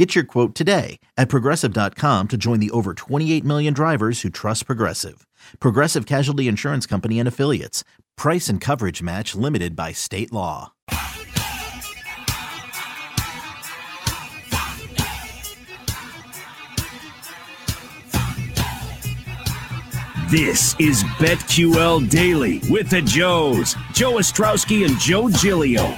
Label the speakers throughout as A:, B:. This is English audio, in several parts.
A: Get your quote today at progressive.com to join the over 28 million drivers who trust Progressive. Progressive Casualty Insurance Company and Affiliates. Price and coverage match limited by state law.
B: This is BetQL Daily with the Joes, Joe Ostrowski and Joe Giglio.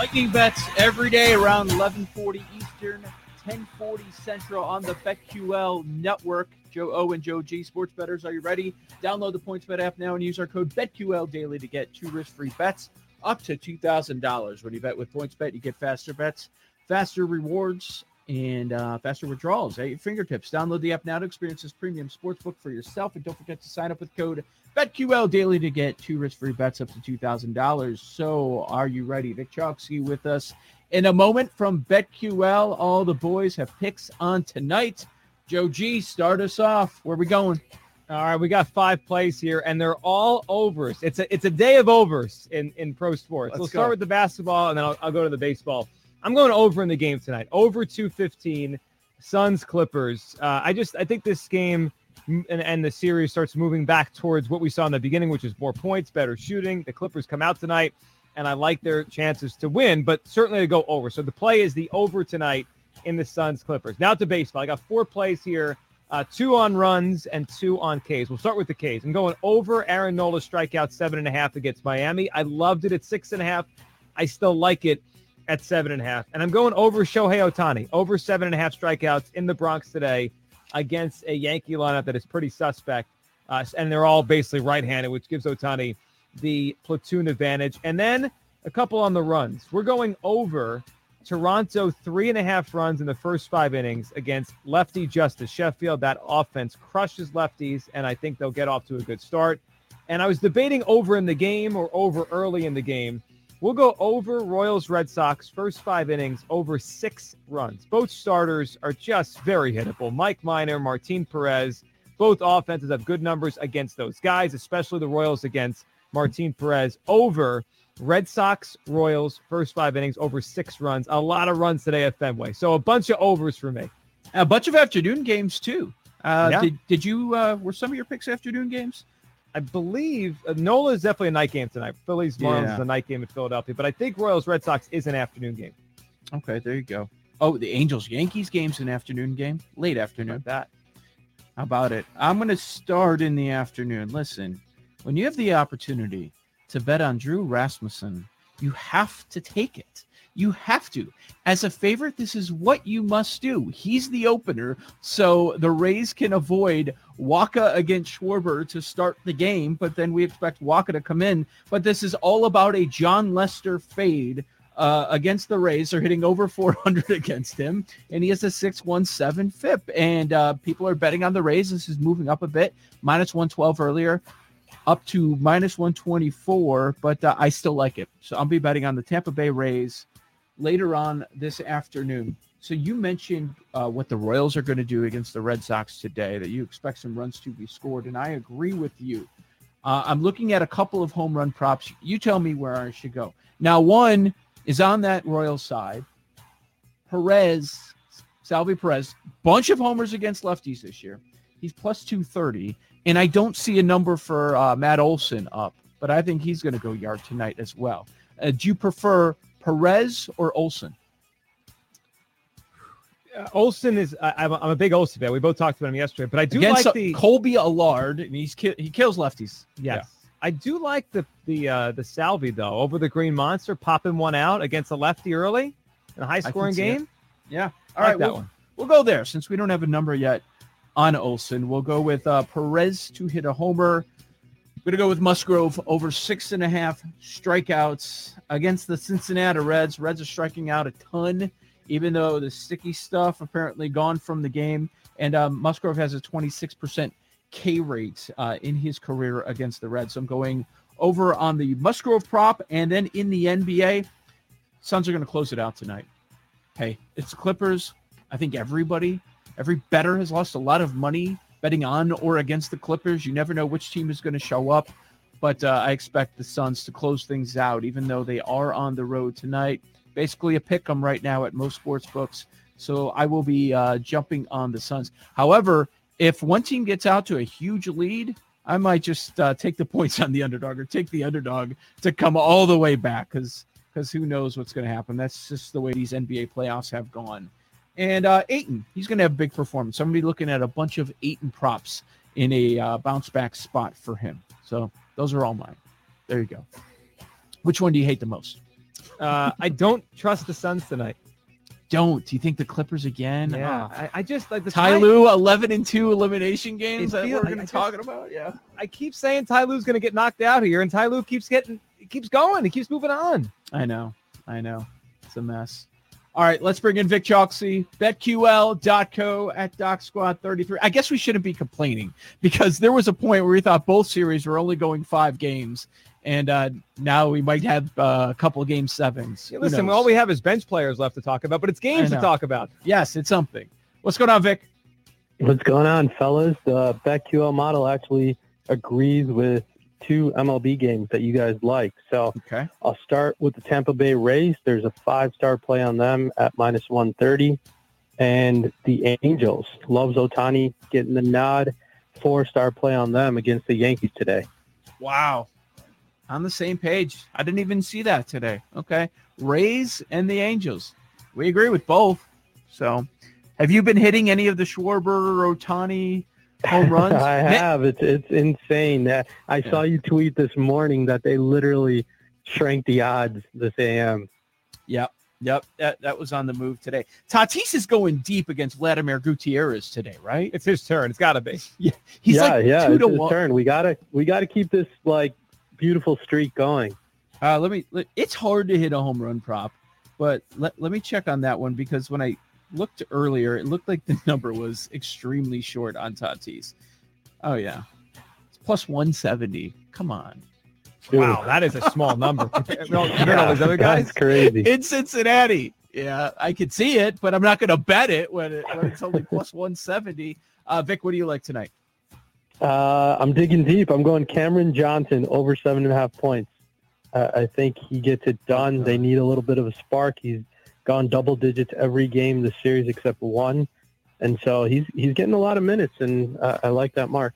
C: Lightning bets every day around 11:40 Eastern, 10:40 Central on the BetQL network. Joe O and Joe G sports betters, are you ready? Download the PointsBet app now and use our code BetQL Daily to get two risk-free bets up to two thousand dollars. When you bet with PointsBet, you get faster bets, faster rewards, and uh, faster withdrawals at your fingertips. Download the app now to experience this premium sportsbook for yourself, and don't forget to sign up with code BetQL Daily to get two risk-free bets up to two thousand dollars. So, are you ready? Vic Chalksky with us in a moment from BetQL. All the boys have picks on tonight. Joe G, start us off. Where we going?
D: All right, we got five plays here, and they're all overs. It's a it's a day of overs in in pro sports.
C: Let's
D: we'll
C: go.
D: start with the basketball, and then I'll, I'll go to the baseball. I'm going over in the game tonight. Over 215, Suns Clippers. Uh, I just I think this game and, and the series starts moving back towards what we saw in the beginning, which is more points, better shooting. The Clippers come out tonight, and I like their chances to win, but certainly to go over. So the play is the over tonight in the Suns Clippers. Now to baseball. I got four plays here. Uh, two on runs and two on Ks. We'll start with the Ks. I'm going over Aaron Nola strikeout seven and a half against Miami. I loved it at six and a half. I still like it at seven and a half. And I'm going over Shohei Ohtani, over seven and a half strikeouts in the Bronx today against a Yankee lineup that is pretty suspect. Uh, and they're all basically right handed, which gives Ohtani the platoon advantage. And then a couple on the runs. We're going over Toronto three and a half runs in the first five innings against lefty Justus Sheffield. That offense crushes lefties, and I think they'll get off to a good start. And I was debating over in the game or over early in the game. We'll go over Royals Red Sox first five innings over six runs. Both starters are just very hittable. Mike Minor, Martin Perez, both offenses have good numbers against those guys, especially the Royals against Martin Perez over Red Sox Royals first five innings over six runs. A lot of runs today at Fenway. So a bunch of overs for me.
C: A bunch of afternoon games too. Uh,
D: Yeah.
C: Did did you? Uh, were some of your picks afternoon games?
D: I believe uh, Nola is definitely a night game tonight. Phillies Marlins
C: Yeah.
D: is a night game in Philadelphia, but I think Royals Red Sox is an afternoon game.
C: Okay, there you go. Oh, the Angels Yankees game's an afternoon game, late afternoon.
D: Like that.
C: How about it? I'm going to start in the afternoon. Listen, when you have the opportunity to bet on Drew Rasmussen, you have to take it. You have to. As a favorite, this is what you must do. He's the opener, so the Rays can avoid Wacha against Schwarber to start the game, but then we expect Wacha to come in. But this is all about a Jon Lester fade uh, against the Rays. They're hitting over 400 against him, and he has a 617 FIP. And uh, people are betting on the Rays. This is moving up a bit, minus 112 earlier, up to minus 124, but uh, I still like it. So I'll be betting on the Tampa Bay Rays later on this afternoon. So you mentioned uh, what the Royals are going to do against the Red Sox today, that you expect some runs to be scored, and I agree with you. Uh, I'm looking at a couple of home run props. You tell me where I should go. Now, one is on that Royal side. Perez, Salvy Perez, bunch of homers against lefties this year. He's plus 230, and I don't see a number for uh, Matt Olson up, but I think he's going to go yard tonight as well. Uh, do you prefer Perez or Olson?
D: Uh, Olson is. I, I'm, a- big Olson fan. We both talked about him yesterday, but I do
C: Against
D: like
C: uh,
D: the
C: Kolby Allard, and he's ki- he kills lefties.
D: yes. I do like the the uh, the Salvy though over the Green Monster popping one out against a lefty early in a high scoring
C: see it.
D: game.
C: Yeah. All
D: like
C: right,
D: that
C: we'll,
D: one.
C: we'll go there since we don't have a number yet on Olson. We'll go with uh, Perez to hit a homer. I'm going to go with Musgrove over six and a half strikeouts against the Cincinnati Reds. Reds are striking out a ton, even though the sticky stuff apparently gone from the game. And um, Musgrove has a 26% K rate uh, in his career against the Reds. So I'm going over on the Musgrove prop, and then in the NBA, Suns are going to close it out tonight. Hey, it's Clippers. I think everybody, every better has lost a lot of money betting on or against the Clippers. You never know which team is going to show up, but uh, I expect the Suns to close things out, even though they are on the road tonight. Basically, a pick 'em right now at most sports books. So I will be uh, jumping on the Suns. However, if one team gets out to a huge lead, I might just uh, take the points on the underdog or take the underdog to come all the way back because because who knows what's going to happen. That's just the way these NBA playoffs have gone. And uh, Ayton, he's going to have a big performance. I'm going to be looking at a bunch of Ayton props in a uh, bounce back spot for him. So those are all mine. There you go. Which one do you hate the most?
D: Uh, I don't trust the Suns tonight.
C: Don't. Do you think the Clippers again?
D: Yeah,
C: Oh.
D: I, I just like the
C: Ty Lue, 11 and 2 elimination games that we're going to talking about. Yeah.
D: I keep saying Ty Lue's going to get knocked out here, and Ty Lue keeps getting, keeps going, he keeps moving on.
C: I know. I know. It's a mess. All right, let's bring in Vic Chalksey, betql.co at Doc Squad 33. I guess we shouldn't be complaining because there was a point where we thought both series were only going five games, and uh, now we might have uh, a couple of game sevens.
D: Yeah, listen, all we have is bench players left to talk about, but it's games to talk about.
C: yes, it's something. What's going on, Vic?
E: What's going on, fellas? The BetQL model actually agrees with two MLB games that you guys like. So
C: Okay.
E: I'll start with the Tampa Bay Rays. There's a five-star play on them at minus 130. And the Angels, loves Ohtani getting the nod. Four-star play on them against the Yankees today.
C: Wow. On the same page. I didn't even see that today. Okay. Rays and the Angels. We agree with both. So have you been hitting any of the Schwarber Ohtani home runs?
E: I have. It's it's insane. Uh, I
C: Yeah.
E: saw you tweet this morning that they literally shrank the odds this AM.
C: Yep. Yep. That, that was on the move today. Tatis is going deep against Vladimir Gutierrez today, right?
D: It's his turn. It's got to be.
C: He's
E: yeah,
C: like
E: yeah,
C: two
E: it's
C: to
E: his
C: one.
E: turn. We gotta we gotta keep this like beautiful streak going.
C: Uh, let me. Let, it's hard to hit a home run prop, but let, let me check on that one because when I looked earlier, it looked like the number was extremely short on Tatis. Oh yeah, it's plus one seventy. Come on,
D: Wow, that is a small number. compared well, compared to all these other guys.
E: That's crazy.
C: in Cincinnati. Yeah, I could see it, but I'm not going to bet it when, it when it's only plus one seventy. Uh, Vic, what do you like tonight?
E: Uh, I'm digging deep. I'm going Cameron Johnson over seven and a half points. Uh, I think he gets it done. They need a little bit of a spark. He's gone double digits every game this series except one, and so he's he's getting a lot of minutes, and uh, I like that mark.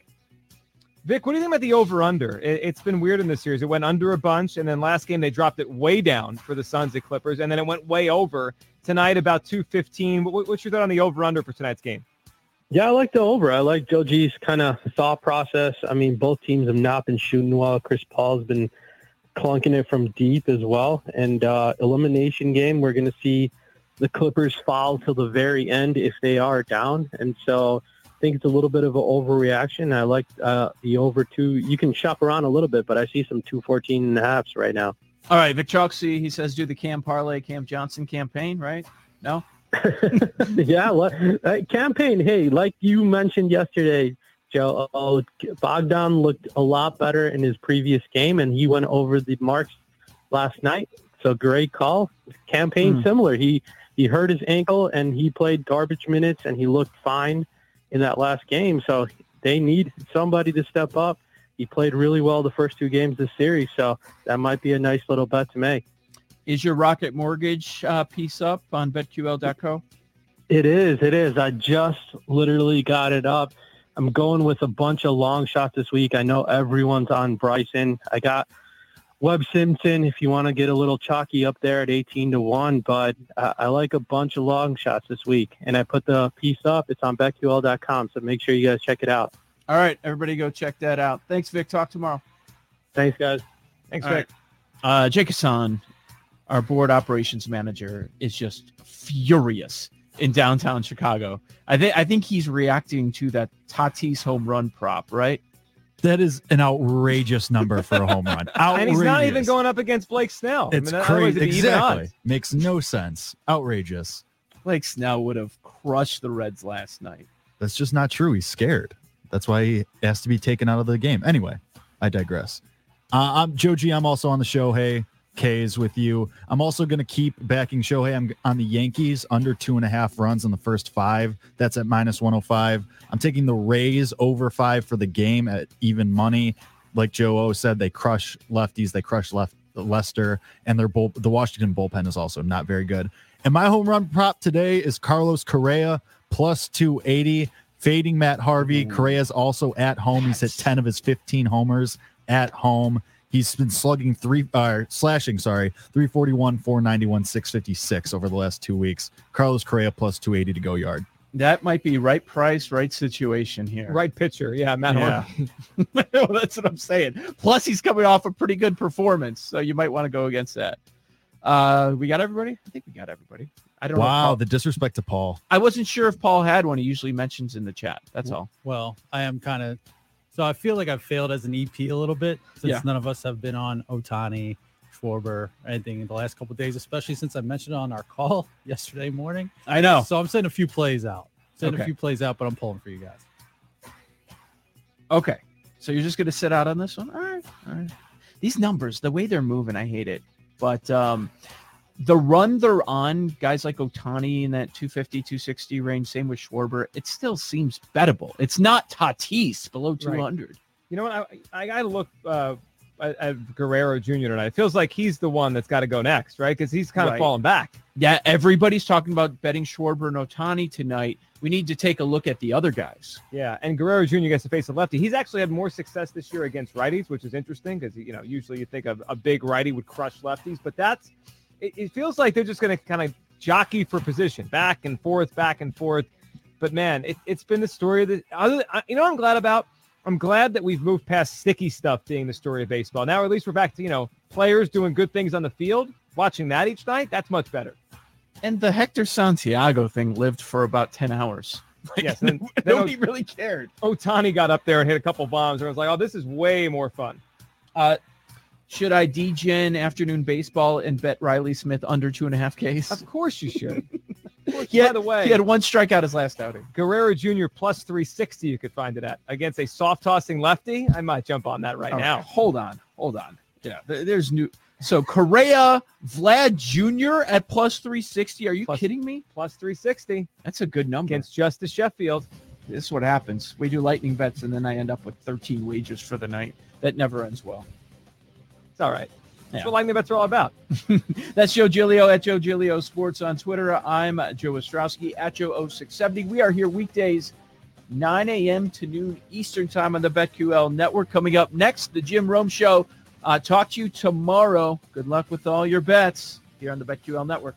D: Vic, what do you think about the over/under? It, it's been weird in this series. It went under a bunch, and then last game they dropped it way down for the Suns at Clippers, and then it went way over tonight about two fifteen. What, what's your thought on the over/under for tonight's game?
E: Yeah, I like the over. I like Joe G's kind of thought process. I mean, both teams have not been shooting well. Chris Paul's been clunking it from deep as well. And uh, elimination game, we're going to see the Clippers foul till the very end if they are down. And so I think it's a little bit of an overreaction. I like uh, the over two. You can shop around a little bit, but I see some 214 and a halfs right now.
C: All right, Vic Chalksey, he says do the Cam Parlay, Cam Johnson campaign, right? No.
E: yeah, le- uh, campaign. Hey, like you mentioned yesterday, Joe, uh, Bogdan looked a lot better in his previous game, and he went over the marks last night. So great call. Campaign
C: Hmm.
E: similar. He he hurt his ankle and he played garbage minutes, and he looked fine in that last game. So they need somebody to step up. He played really well the first two games this series, so that might be a nice little bet to make.
C: Is your Rocket Mortgage uh, piece up on betql.co?
E: It is. It is. I just literally got it up. I'm going with a bunch of long shots this week. I know everyone's on Bryson. I got Webb Simpson if you want to get a little chalky up there at 18 to 1, but uh, I like a bunch of long shots this week. And I put the piece up. It's on betql.com, so make sure you guys check it out.
C: All right, everybody go check that out. Thanks, Vic. Talk tomorrow.
E: Thanks, guys.
D: Thanks,
C: All
D: Vic.
C: Uh, Jake Hassan, our board operations manager, is just furious in downtown Chicago. I think I think he's reacting to that Tatis home run prop, right?
F: That is an outrageous number for a home run. Outrageous.
D: And he's not even going up against Blake Snell.
F: It's
D: I mean,
F: crazy.
D: it'd be even
F: Exactly. Makes no sense. Outrageous.
C: Blake Snell would have crushed the Reds last night.
F: That's just not true. He's scared. That's why he has to be taken out of the game. Anyway, I digress. Uh, I'm Joe G. I'm also on the show. Hey, K's with you. I'm also going to keep backing Shohei. I'm on the Yankees under two and a half runs in the first five. That's at minus 105. I'm taking the Rays over five for the game at even money. Like Joe O said, they crush lefties. They crush left Lester, and their bull, the Washington bullpen is also not very good. And my home run prop today is Carlos Correa plus 280, fading Matt Harvey. Correa's also at home. He's hit 10 of his 15 homers at home. He's been slugging three, uh, slashing, sorry, 341, 491, 656 over the last two weeks. Carlos Correa plus 280 to go yard.
C: That might be right price, right situation here.
D: Right pitcher. Yeah, Matt
C: Yeah.
D: Harvey.
C: well, that's what I'm saying. Plus, he's coming off a pretty good performance, so you might want to go against that. Uh, we got everybody. I think we got everybody. I don't
F: Wow,
C: Paul-
F: the disrespect to Paul.
C: I wasn't sure if Paul had one. He usually mentions in the chat. That's all.
G: Well, I am kind of so I feel like I've failed as an EP a little bit since
C: Yeah.
G: none of us have been on Ohtani, Schwarber, or anything in the last couple of days, especially since I mentioned it on our call yesterday morning.
C: I know.
G: So I'm sending a few plays out. Sending
C: Okay.
G: a few plays out, but I'm pulling for you guys.
C: Okay. So you're just going to sit out on this one? All right. All right. These numbers, the way they're moving, I hate it. But um, the run they're on, guys like Ohtani in that 250, 260 range, same with Schwarber, it still seems bettable. It's not Tatis below 200.
D: You know what? I, I got to look uh, at, at Guerrero Jr. tonight. It feels like he's the one that's got to go next, right? Because he's kind of
C: Right.
D: falling back.
C: Yeah, everybody's talking about betting Schwarber and Ohtani tonight. We need to take a look at the other guys.
D: Yeah, and Guerrero Jr. gets to face a lefty. He's actually had more success this year against righties, which is interesting because you know usually you think of a big righty would crush lefties, but that's it, it feels like they're just going to kind of jockey for position, back and forth, back and forth. But man, it, it's been the story of the. Other, you know, I'm glad about. I'm glad that we've moved past sticky stuff being the story of baseball. Now, at least we're back to you know players doing good things on the field. Watching that each night, that's much better.
C: And the Hector Santiago thing lived for about 10 hours.
D: Yes, and then, then
C: Nobody really cared.
D: Ohtani got up there and hit a couple bombs, and I was like, oh, this is way more fun.
C: Uh, should I degen afternoon baseball and bet Riley Smith under two and a half Ks?
D: Of course you should. Course,
C: He had-
D: By the way,
C: He had one strikeout his last outing.
D: Guerrero Jr. plus 360, you could find it at against a soft tossing lefty. I might jump on that right
C: All
D: now.
C: hold on, hold on. Yeah, there's new. So Correa, Vlad Jr. at plus 360. Are you
D: Plus-
C: kidding me?
D: Plus 360
C: That's a good number.
D: against Justus Sheffield.
C: this is what happens. We do lightning bets and then I end up with 13 wagers for the night. That never ends well.
D: It's all right. That's
C: Yeah.
D: what lightning bets are all about.
C: That's Joe Giglio at Joe Giglio Sports on Twitter. I'm Joe Ostrowski at Joe0670. We are here weekdays, 9 a.m. to noon Eastern Time on the BetQL Network. Coming up next, the Jim Rome Show. Uh, talk to you tomorrow. Good luck with all your bets here on the BetQL Network.